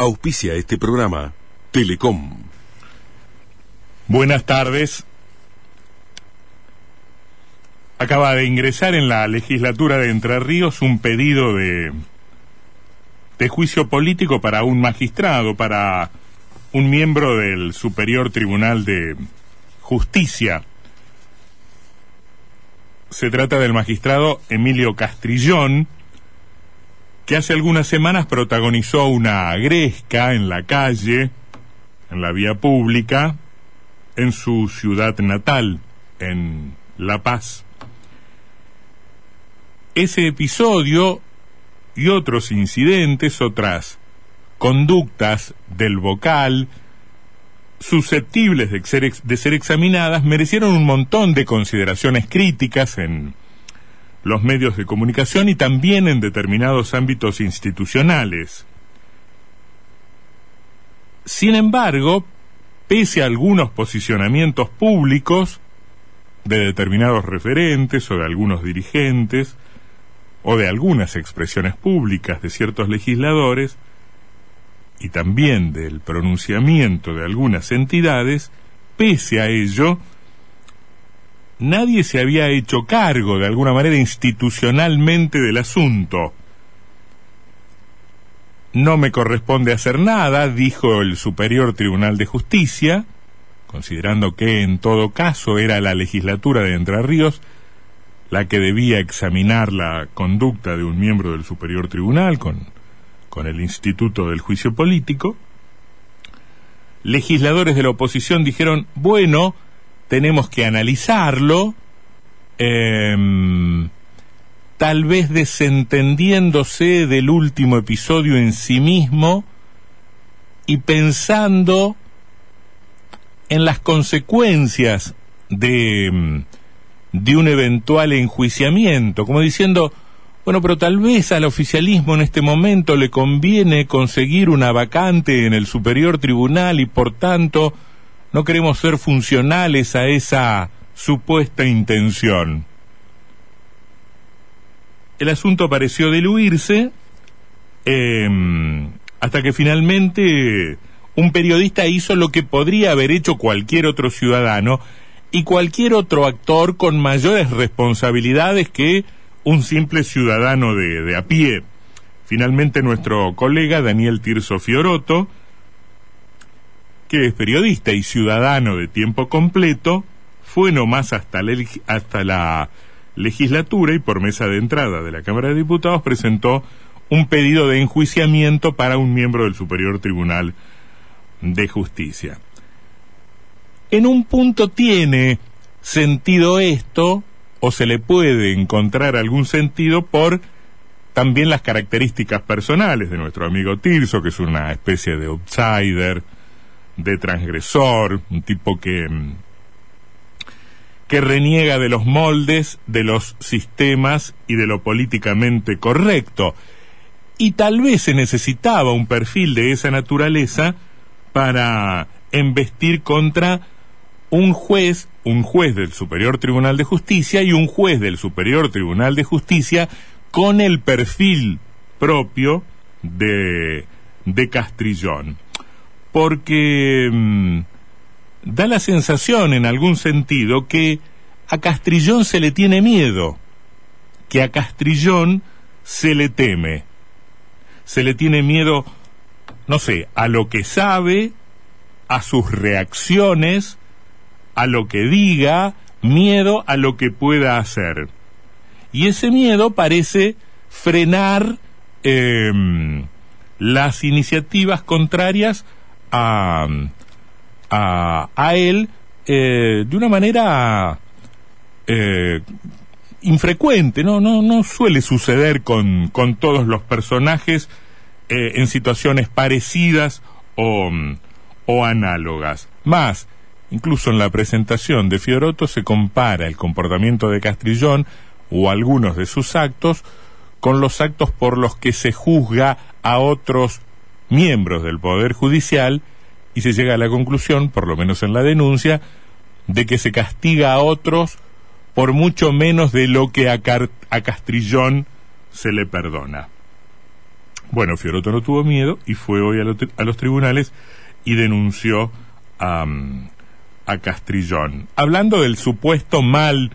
Auspicia este programa Telecom. Buenas tardes. Acaba de ingresar en la legislatura de Entre Ríos un pedido de, de juicio político para un magistrado, para un miembro del Superior Tribunal de Justicia. Se trata del magistrado Emilio Castrillón, que hace algunas semanas protagonizó una gresca en la calle, en la vía pública, en su ciudad natal, en La Paz. Ese episodio y otros incidentes, otras conductas del vocal, susceptibles de ser, de ser examinadas, merecieron un montón de consideraciones críticas en los medios de comunicación y también en determinados ámbitos institucionales. Sin embargo, pese a algunos posicionamientos públicos de determinados referentes o de algunos dirigentes, o de algunas expresiones públicas de ciertos legisladores, y también del pronunciamiento de algunas entidades, pese a ello, nadie se había hecho cargo de alguna manera institucionalmente del asunto. No me corresponde hacer nada, dijo el Superior Tribunal de Justicia, considerando que en todo caso era la legislatura de Entre Ríos la que debía examinar la conducta de un miembro del Superior Tribunal con, con el Instituto del Juicio Político. Legisladores de la oposición dijeron, bueno, tenemos que analizarlo, em, tal vez desentendiéndose del último episodio en sí mismo y pensando en las consecuencias de, em, de un eventual enjuiciamiento, como diciendo, bueno, pero tal vez al oficialismo en este momento le conviene conseguir una vacante en el superior tribunal y por tanto no queremos ser funcionales a esa supuesta intención. El asunto pareció diluirse em, hasta que finalmente un periodista hizo lo que podría haber hecho cualquier otro ciudadano y cualquier otro actor con mayores responsabilidades que un simple ciudadano de, de a pie. Finalmente nuestro colega Daniel Tirso Fioroto, que es periodista y ciudadano de tiempo completo, fue nomás hasta la, hasta la legislatura y por mesa de entrada de la Cámara de Diputados presentó un pedido de enjuiciamiento para un miembro del Superior Tribunal de Justicia. En un punto tiene sentido esto, o se le puede encontrar algún sentido por también las características personales de nuestro amigo Tirso, que es una especie de outsider, de transgresor, un tipo que, mm, que reniega de los moldes, de los sistemas y de lo políticamente correcto. Y tal vez se necesitaba un perfil de esa naturaleza para embestir contra un juez, un juez del Superior Tribunal de Justicia y un juez del Superior Tribunal de Justicia con el perfil propio de, de Castrillón porque mm, da la sensación en algún sentido que a Castrillón se le tiene miedo, que a Castrillón se le teme, se le tiene miedo, no sé, a lo que sabe, a sus reacciones, a lo que diga, miedo a lo que pueda hacer. Y ese miedo parece frenar em, las iniciativas contrarias a, a, él eh, de una manera eh, infrecuente, ¿no? No, no suele suceder con, con todos los personajes eh, en situaciones parecidas o, o análogas. Más, incluso en la presentación de Fioroto se compara el comportamiento de Castrillón o algunos de sus actos con los actos por los que se juzga a otros miembros del Poder Judicial y se llega a la conclusión, por lo menos en la denuncia, de que se castiga a otros por mucho menos de lo que a, Castrillón se le perdona. Bueno, Fioroto no tuvo miedo y fue hoy a, lo- a los tribunales y denunció a, a Castrillón. Hablando del supuesto mal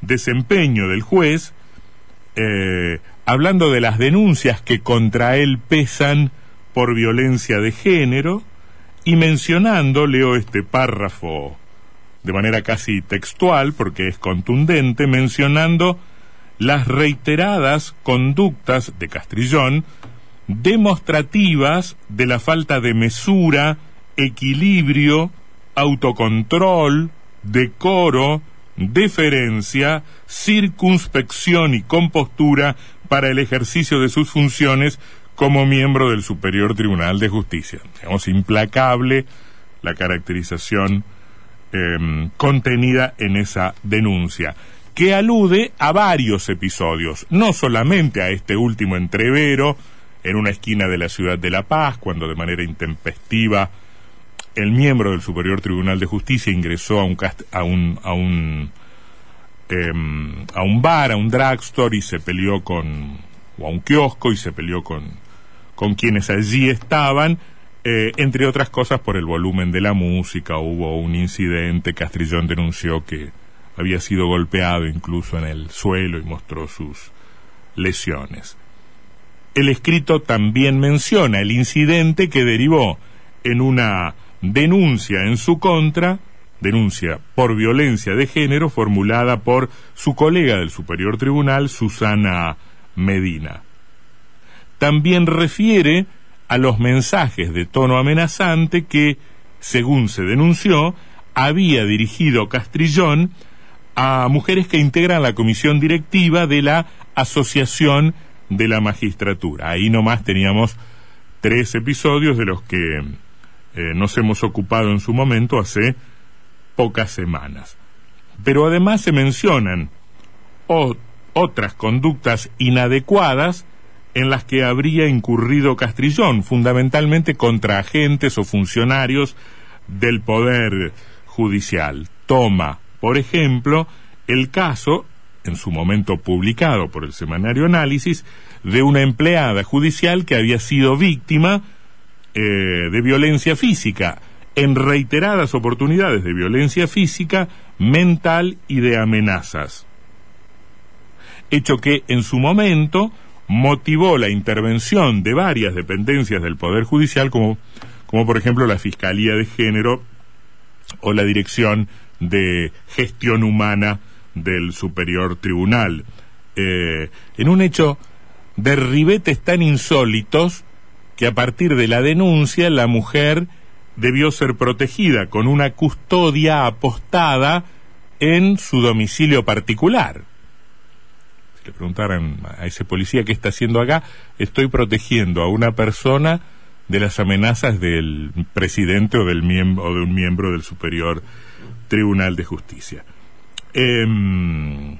desempeño del juez, eh, hablando de las denuncias que contra él pesan por violencia de género y mencionando, leo este párrafo de manera casi textual porque es contundente, mencionando las reiteradas conductas de Castrillón demostrativas de la falta de mesura, equilibrio, autocontrol, decoro, deferencia, circunspección y compostura para el ejercicio de sus funciones como miembro del Superior Tribunal de Justicia. Digamos, implacable la caracterización eh, contenida en esa denuncia, que alude a varios episodios, no solamente a este último entrevero en una esquina de la ciudad de La Paz, cuando de manera intempestiva el miembro del Superior Tribunal de Justicia ingresó a un a un a un em, a un bar, a un drugstore y se peleó con o a un kiosco y se peleó con con quienes allí estaban, eh, entre otras cosas por el volumen de la música, hubo un incidente, Castrillón denunció que había sido golpeado incluso en el suelo y mostró sus lesiones. El escrito también menciona el incidente que derivó en una denuncia en su contra, denuncia por violencia de género formulada por su colega del Superior Tribunal, Susana Medina. También refiere a los mensajes de tono amenazante que, según se denunció, había dirigido Castrillón a mujeres que integran la comisión directiva de la Asociación de la Magistratura. Ahí nomás teníamos tres episodios de los que eh, nos hemos ocupado en su momento hace pocas semanas. Pero además se mencionan otras conductas inadecuadas en las que habría incurrido Castrillón, fundamentalmente contra agentes o funcionarios del Poder Judicial. Toma, por ejemplo, el caso, en su momento publicado por el semanario Análisis, de una empleada judicial que había sido víctima eh, de violencia física, en reiteradas oportunidades de violencia física, mental y de amenazas. Hecho que en su momento motivó la intervención de varias dependencias del Poder Judicial, como, como por ejemplo la Fiscalía de Género o la Dirección de Gestión Humana del Superior Tribunal. Eh, en un hecho de ribetes tan insólitos que a partir de la denuncia la mujer debió ser protegida con una custodia apostada en su domicilio particular. Le preguntaran a ese policía qué está haciendo acá, estoy protegiendo a una persona de las amenazas del presidente o, del miembro, o de un miembro del Superior Tribunal de Justicia. Em,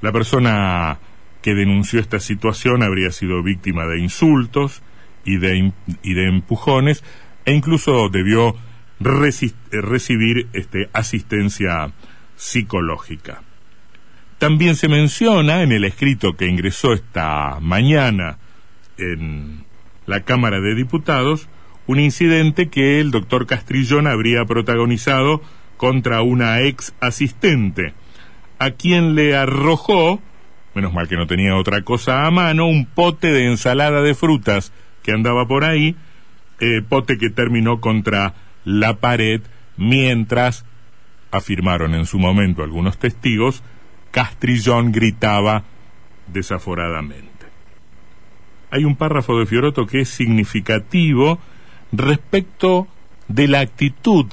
la persona que denunció esta situación habría sido víctima de insultos y de, y de empujones e incluso debió recibir este, asistencia psicológica. También se menciona en el escrito que ingresó esta mañana en la Cámara de Diputados un incidente que el doctor Castrillón habría protagonizado contra una ex asistente, a quien le arrojó, menos mal que no tenía otra cosa a mano, un pote de ensalada de frutas que andaba por ahí, eh, pote que terminó contra la pared mientras, afirmaron en su momento algunos testigos, Castrillón gritaba desaforadamente. Hay un párrafo de Fioroto que es significativo respecto de la actitud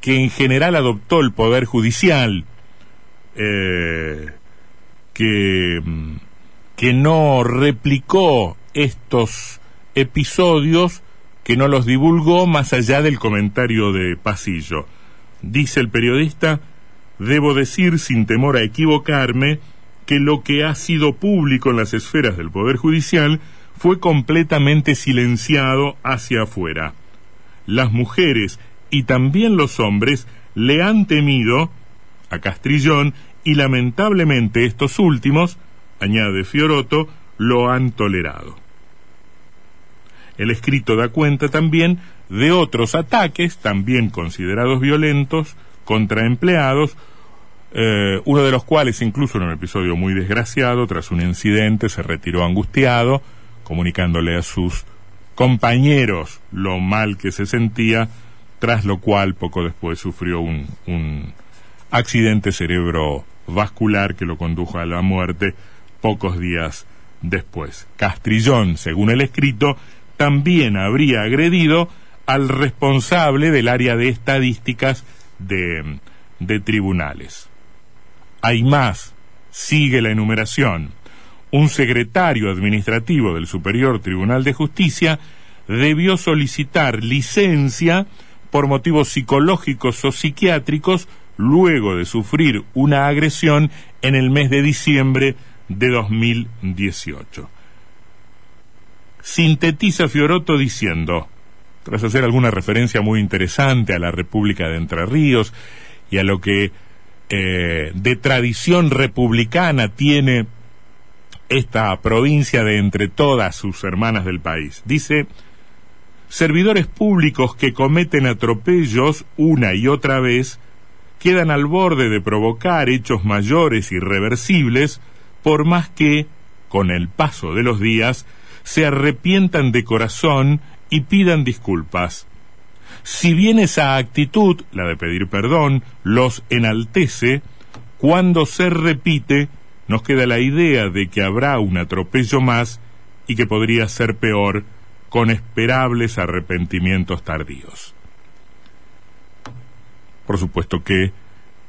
que en general adoptó el Poder Judicial, eh, mm, que no replicó estos episodios, que no los divulgó más allá del comentario de pasillo. Dice el periodista, debo decir sin temor a equivocarme que lo que ha sido público en las esferas del Poder Judicial fue completamente silenciado hacia afuera. Las mujeres y también los hombres le han temido a Castrillón y lamentablemente estos últimos, añade Fioroto, lo han tolerado. El escrito da cuenta también de otros ataques, también considerados violentos, contra empleados, eh, uno de los cuales, incluso en un episodio muy desgraciado, tras un incidente, se retiró angustiado, comunicándole a sus compañeros lo mal que se sentía, tras lo cual poco después sufrió un, un accidente cerebrovascular que lo condujo a la muerte pocos días después. Castrillón, según el escrito, también habría agredido al responsable del área de estadísticas de, tribunales. Hay más, sigue la enumeración. Un secretario administrativo del Superior Tribunal de Justicia debió solicitar licencia por motivos psicológicos o psiquiátricos luego de sufrir una agresión en el mes de diciembre de 2018. Sintetiza Fioroto diciendo, tras hacer alguna referencia muy interesante a la República de Entre Ríos y a lo que eh, de tradición republicana tiene esta provincia de entre todas sus hermanas del país. Dice, servidores públicos que cometen atropellos una y otra vez quedan al borde de provocar hechos mayores irreversibles por más que, con el paso de los días, se arrepientan de corazón y pidan disculpas. Si bien esa actitud, la de pedir perdón, los enaltece, cuando se repite, nos queda la idea de que habrá un atropello más y que podría ser peor con esperables arrepentimientos tardíos. Por supuesto que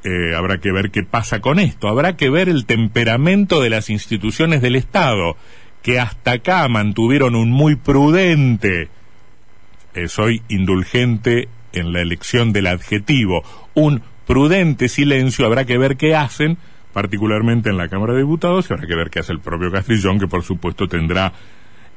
eh, habrá que ver qué pasa con esto, habrá que ver el temperamento de las instituciones del Estado, que hasta acá mantuvieron un muy prudente, eh, soy indulgente en la elección del adjetivo, un prudente silencio, habrá que ver qué hacen, particularmente en la Cámara de Diputados, y habrá que ver qué hace el propio Castrillón, que por supuesto tendrá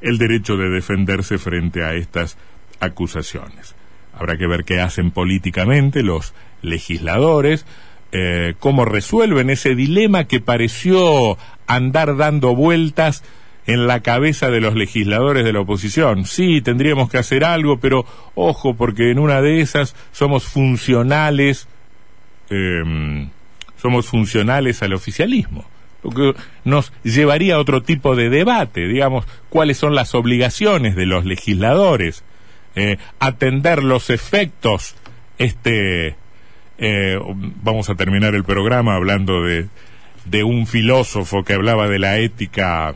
el derecho de defenderse frente a estas acusaciones. Habrá que ver qué hacen políticamente los legisladores, eh, cómo resuelven ese dilema que pareció andar dando vueltas en la cabeza de los legisladores de la oposición. Sí, tendríamos que hacer algo, pero ojo, porque en una de esas somos funcionales, em, somos funcionales al oficialismo. Lo que nos llevaría a otro tipo de debate, digamos, cuáles son las obligaciones de los legisladores, eh, atender los efectos este, eh, vamos a terminar el programa hablando de, de un filósofo que hablaba de la ética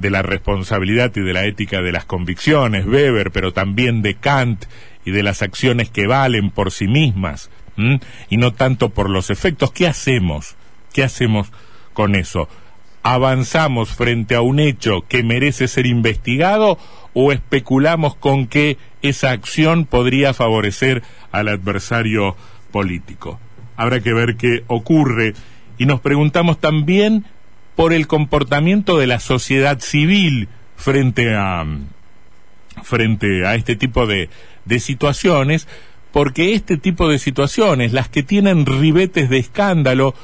de la responsabilidad y de la ética de las convicciones, Weber, pero también de Kant y de las acciones que valen por sí mismas y no tanto por los efectos. ¿Qué hacemos? ¿Qué hacemos con eso? ¿Avanzamos frente a un hecho que merece ser investigado o especulamos con que esa acción podría favorecer al adversario político. Habrá que ver qué ocurre y nos preguntamos también por el comportamiento de la sociedad civil frente a frente a este tipo de, de situaciones, porque este tipo de situaciones, las que tienen ribetes de escándalo,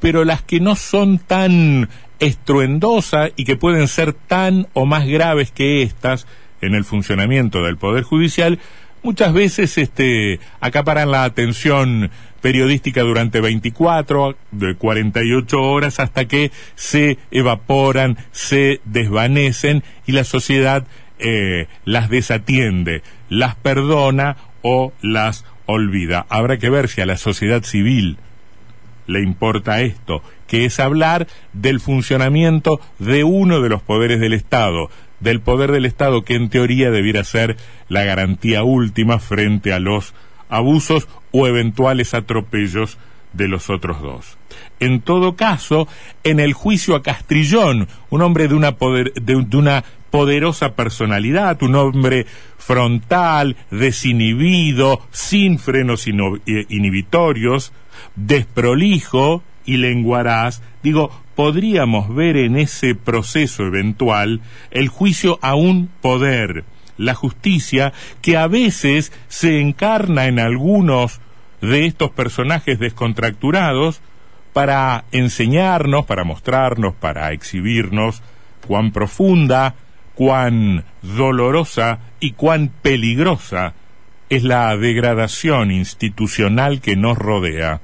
pero las que no son tan estruendosas y que pueden ser tan o más graves que estas en el funcionamiento del Poder Judicial, muchas veces este, acaparan la atención periodística durante 24, de 48 horas hasta que se evaporan, se desvanecen y la sociedad eh, las desatiende, las perdona o las olvida. Habrá que ver si a la sociedad civil le importa esto, que es hablar del funcionamiento de uno de los poderes del Estado, del poder del Estado que en teoría debiera ser la garantía última frente a los abusos o eventuales atropellos de los otros dos. En todo caso, en el juicio a Castrillón, un hombre de una, poder, de, una poderosa personalidad, un hombre frontal, desinhibido, sin frenos eh, inhibitorios, desprolijo y lenguaraz, digo, podríamos ver en ese proceso eventual el juicio a un poder, la justicia, que a veces se encarna en algunos de estos personajes descontracturados para enseñarnos, para mostrarnos, para exhibirnos cuán profunda, cuán dolorosa y cuán peligrosa es la degradación institucional que nos rodea.